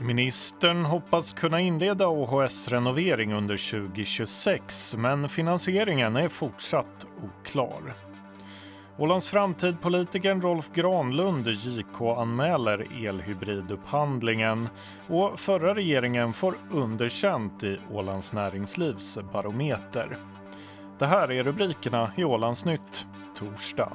Ministern hoppas kunna inleda OHS-renovering under 2026 men finansieringen är fortsatt oklar. Ålands framtidpolitiken Rolf Granlund JK anmäler elhybridupphandlingen och förra regeringen får underkänt i Ålands näringslivs barometer. Det här är rubrikerna i Ålandsnytt torsdag.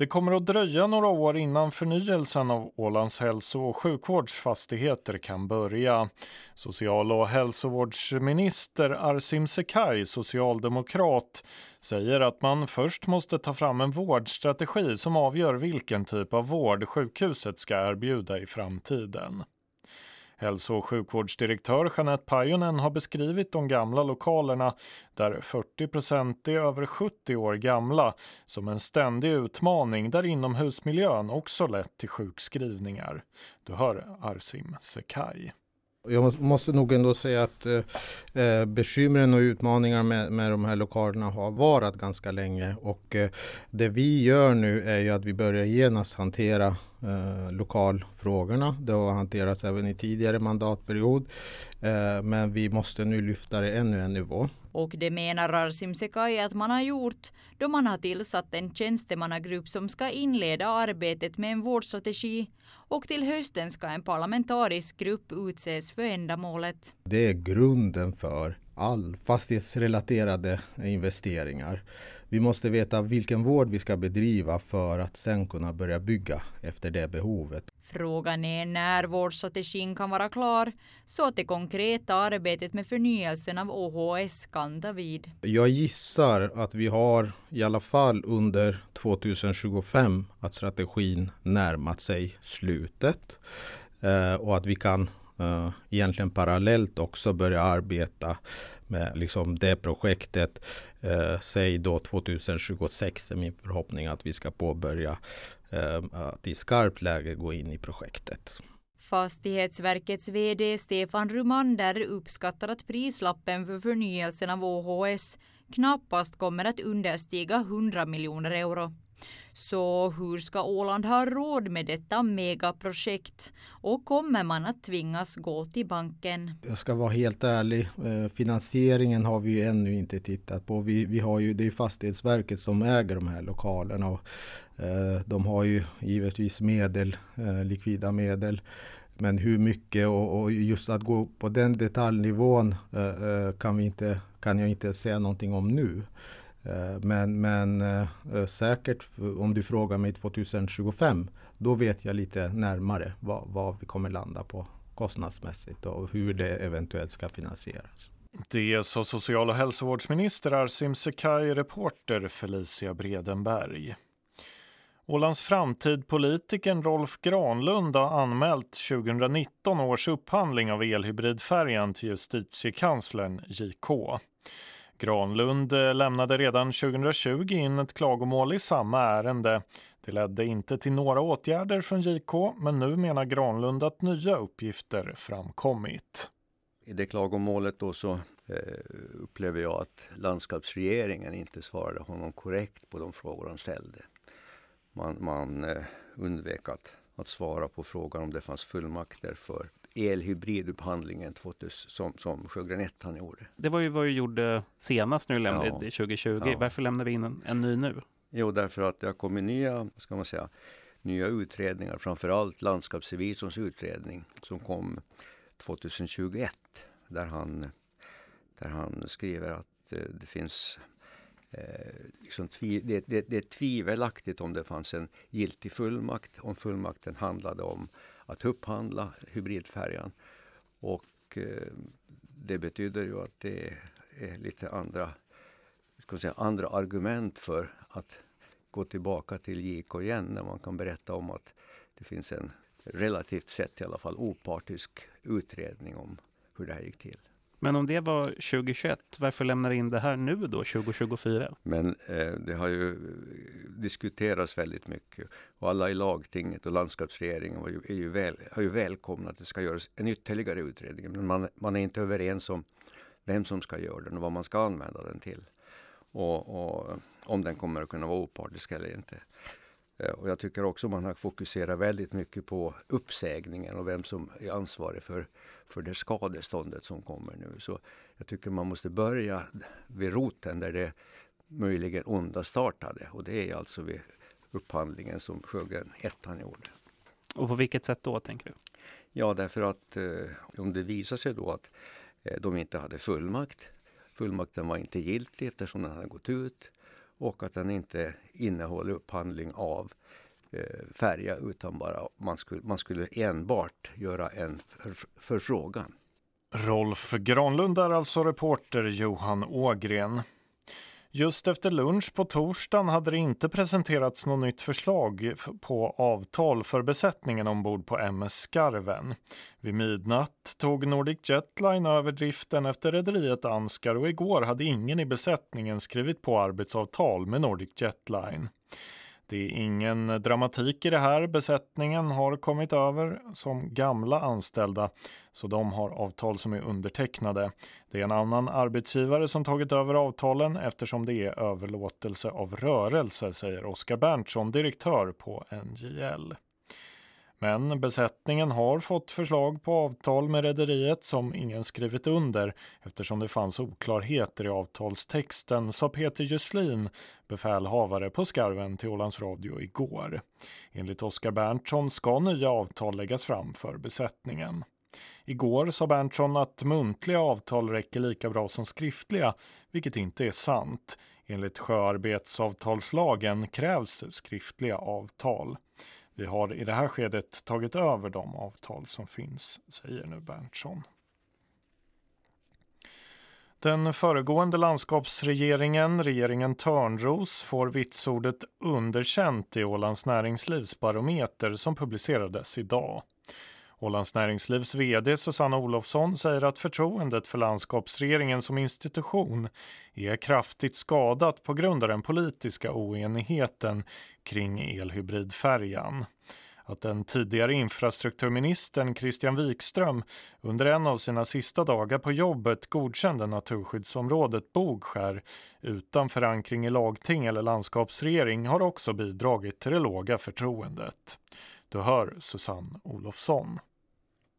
Det kommer att dröja några år innan förnyelsen av Ålands hälso och sjukvårdsfastigheter kan börja. Social och hälsovårdsminister Arsim Sekaj, socialdemokrat, säger att man först måste ta fram en vårdstrategi som avgör vilken typ av vård sjukhuset ska erbjuda i framtiden. Hälso och sjukvårdsdirektör Jeanette Pajonen har beskrivit de gamla lokalerna, där 40 procent är över 70 år gamla, som en ständig utmaning där inomhusmiljön också lett till sjukskrivningar. Du hör Arsim Sekai. Jag måste nog ändå säga att eh, eh, bekymren och utmaningar med, med de här lokalerna har varit ganska länge och eh, det vi gör nu är ju att vi börjar genast hantera eh, lokalfrågorna. Det har hanterats även i tidigare mandatperiod eh, men vi måste nu lyfta det ännu en nivå. Och det menar Arsim Sekaj att man har gjort då man har tillsatt en tjänstemannagrupp som ska inleda arbetet med en vårdstrategi och till hösten ska en parlamentarisk grupp utses för ändamålet. Det är grunden för all fastighetsrelaterade investeringar. Vi måste veta vilken vård vi ska bedriva för att sen kunna börja bygga efter det behovet. Frågan är när vårdstrategin kan vara klar så att det konkreta arbetet med förnyelsen av OHS kan ta vid. Jag gissar att vi har i alla fall under 2025 att strategin närmat sig slutet eh, och att vi kan Eh, egentligen parallellt också börja arbeta med liksom det projektet. Eh, säg då 2026 är min förhoppning att vi ska påbörja eh, att i skarpt läge gå in i projektet. Fastighetsverkets VD Stefan Rumander uppskattar att prislappen för förnyelsen av OHS knappast kommer att understiga 100 miljoner euro. Så hur ska Åland ha råd med detta megaprojekt? Och kommer man att tvingas gå till banken? Jag ska vara helt ärlig. Eh, finansieringen har vi ju ännu inte tittat på. Vi, vi har ju, det är Fastighetsverket som äger de här lokalerna. Och, eh, de har ju givetvis medel, eh, likvida medel. Men hur mycket och, och, just att gå på den detaljnivån eh, eh, kan, vi inte, kan jag inte säga någonting om nu. Eh, men, men eh, eh, säkert om du frågar mig 2025 då vet jag lite närmare vad, vad vi kommer landa på kostnadsmässigt och hur det eventuellt ska finansieras. Det sa social och hälsovårdsminister Arsim Sekaj, reporter Felicia Bredenberg. Ålands framtid-politikern Rolf Granlund har anmält 2019 års upphandling av elhybridfärjan till justitiekanslern JK. Granlund eh, lämnade redan 2020 in ett klagomål i samma ärende. Det ledde inte till några åtgärder från JK, men nu menar Granlund att nya uppgifter framkommit. I det klagomålet då så eh, upplever jag att landskapsregeringen inte svarade honom korrekt på de frågor han ställde. Man, man eh, undvek att, att svara på frågan om det fanns fullmakter för elhybridupphandlingen 2000, som, som Sjögren 1 han gjorde. Det var ju vad vi gjorde senast vi lämnade ja. 2020. Ja. Varför lämnar vi in en, en ny nu? Jo, därför att det har kommit nya, ska man säga, nya utredningar, framförallt landskapsrevisorns utredning som kom 2021 där han, där han skriver att eh, det finns eh, liksom det, det, det är tvivelaktigt om det fanns en giltig fullmakt, om fullmakten handlade om att upphandla hybridfärjan. Och eh, det betyder ju att det är lite andra, ska säga, andra argument för att gå tillbaka till JK igen när man kan berätta om att det finns en relativt sett i alla fall opartisk utredning om hur det här gick till. Men om det var 2021, varför lämnar in det här nu då, 2024? Men eh, det har ju diskuteras väldigt mycket. Och alla i lagtinget och landskapsregeringen ju, är ju väl, har ju välkomnat att det ska göras en ytterligare utredning. Men man, man är inte överens om vem som ska göra den och vad man ska använda den till. Och, och om den kommer att kunna vara opartisk eller inte. Eh, och jag tycker också man har fokuserat väldigt mycket på uppsägningen och vem som är ansvarig för, för det skadeståndet som kommer nu. Så jag tycker man måste börja vid roten där det möjligen onda startade. Och det är alltså vid upphandlingen som Sjögren ettan gjorde. Och på vilket sätt då tänker du? Ja, därför att eh, om det visar sig då att eh, de inte hade fullmakt. Fullmakten var inte giltig eftersom den hade gått ut och att den inte innehåller upphandling av eh, färja utan bara man skulle, man skulle enbart göra en för, förfrågan. Rolf Granlund är alltså reporter Johan Ågren. Just efter lunch på torsdagen hade det inte presenterats något nytt förslag på avtal för besättningen ombord på MS Skarven. Vid midnatt tog Nordic Jetline över driften efter rederiet Anskar och igår hade ingen i besättningen skrivit på arbetsavtal med Nordic Jetline. Det är ingen dramatik i det här. Besättningen har kommit över som gamla anställda, så de har avtal som är undertecknade. Det är en annan arbetsgivare som tagit över avtalen eftersom det är överlåtelse av rörelse, säger Oskar Berntsson, direktör på NJL. Men besättningen har fått förslag på avtal med rederiet som ingen skrivit under eftersom det fanns oklarheter i avtalstexten, sa Peter Juslin, befälhavare på Skarven till Ålands Radio igår. Enligt Oskar Berntsson ska nya avtal läggas fram för besättningen. Igår sa Berntsson att muntliga avtal räcker lika bra som skriftliga, vilket inte är sant. Enligt sjöarbetsavtalslagen krävs skriftliga avtal. Vi har i det här skedet tagit över de avtal som finns, säger nu Berntsson. Den föregående landskapsregeringen, regeringen Törnros, får vitsordet underkänt i Ålands näringslivsbarometer som publicerades idag. Ålands Näringslivs VD Susanna Olofsson säger att förtroendet för landskapsregeringen som institution är kraftigt skadat på grund av den politiska oenigheten kring elhybridfärjan. Att den tidigare infrastrukturministern Christian Wikström under en av sina sista dagar på jobbet godkände naturskyddsområdet Bogskär utan förankring i lagting eller landskapsregering har också bidragit till det låga förtroendet. Du hör Susanne Olofsson.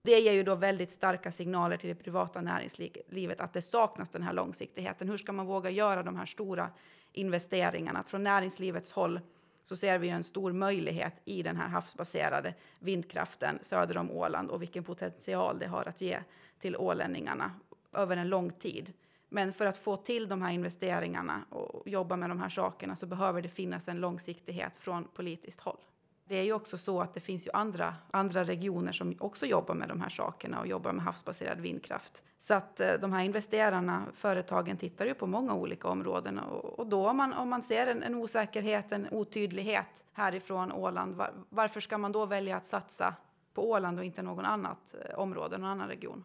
Det ger ju då väldigt starka signaler till det privata näringslivet att det saknas den här långsiktigheten. Hur ska man våga göra de här stora investeringarna? Från näringslivets håll så ser vi ju en stor möjlighet i den här havsbaserade vindkraften söder om Åland och vilken potential det har att ge till ålänningarna över en lång tid. Men för att få till de här investeringarna och jobba med de här sakerna så behöver det finnas en långsiktighet från politiskt håll. Det är ju också så att det finns ju andra, andra regioner som också jobbar med de här sakerna och jobbar med havsbaserad vindkraft. Så att eh, de här investerarna, företagen, tittar ju på många olika områden och, och då om man, om man ser en, en, osäkerhet, en otydlighet härifrån Åland, var, varför ska man då välja att satsa på Åland och inte någon annat eh, område, någon annan region?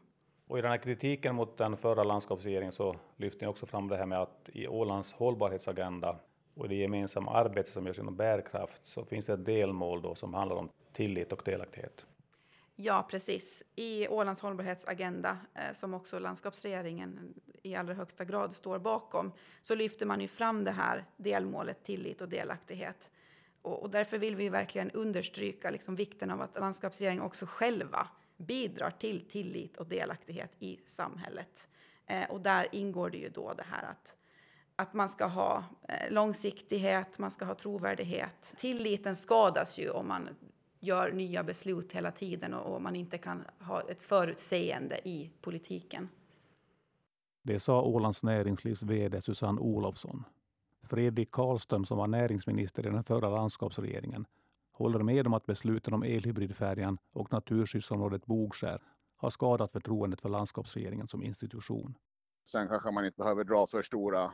Och i den här kritiken mot den förra landskapsregeringen så lyfter ni också fram det här med att i Ålands hållbarhetsagenda och i det gemensamma arbete som görs inom bärkraft så finns det ett delmål då som handlar om tillit och delaktighet. Ja, precis. I Ålands hållbarhetsagenda, eh, som också landskapsregeringen i allra högsta grad står bakom, så lyfter man ju fram det här delmålet tillit och delaktighet. Och, och därför vill vi verkligen understryka liksom vikten av att landskapsregeringen också själva bidrar till tillit och delaktighet i samhället. Eh, och där ingår det ju då det här att att man ska ha eh, långsiktighet, man ska ha trovärdighet. Tilliten skadas ju om man gör nya beslut hela tiden och man inte kan ha ett förutseende i politiken. Det sa Ålands näringslivs VD Susanne Olofsson. Fredrik Karlström som var näringsminister i den förra landskapsregeringen håller med om att besluten om elhybridfärjan och naturskyddsområdet Bogskär har skadat förtroendet för landskapsregeringen som institution. Sen kanske man inte behöver dra för stora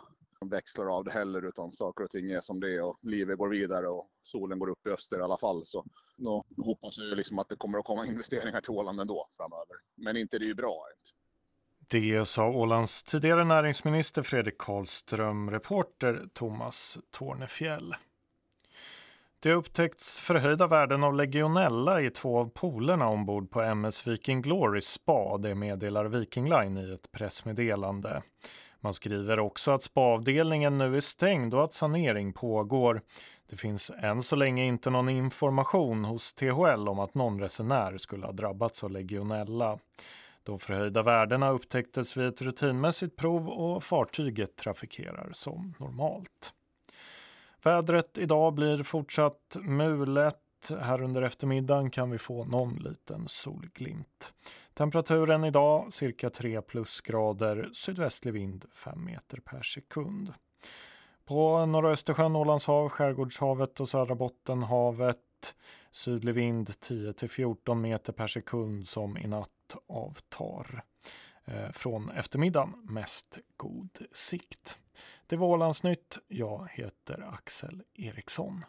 växlar av det heller utan saker och ting är som det är och livet går vidare och solen går upp i öster i alla fall. Så då hoppas jag liksom att det kommer att komma investeringar till Åland ändå framöver. Men inte det är ju bra. Det sa Ålands tidigare näringsminister Fredrik Karlström, reporter Thomas Tornefjell. Det har upptäckts förhöjda värden av legionella i två av polerna ombord på MS Viking Glory Spa, det meddelar Viking Line i ett pressmeddelande. Man skriver också att spavdelningen nu är stängd och att sanering pågår. Det finns än så länge inte någon information hos THL om att någon resenär skulle ha drabbats av legionella. De förhöjda värdena upptäcktes vid ett rutinmässigt prov och fartyget trafikerar som normalt. Vädret idag blir fortsatt mulet. Här under eftermiddagen kan vi få någon liten solglimt. Temperaturen idag cirka 3 plusgrader, sydvästlig vind 5 meter per sekund. På norra Östersjön, Ålandshav, Skärgårdshavet och södra Bottenhavet sydlig vind 10 till 14 meter per sekund som i natt avtar. Eh, från eftermiddagen mest god sikt. Det var Ålandsnytt. Jag heter Axel Eriksson.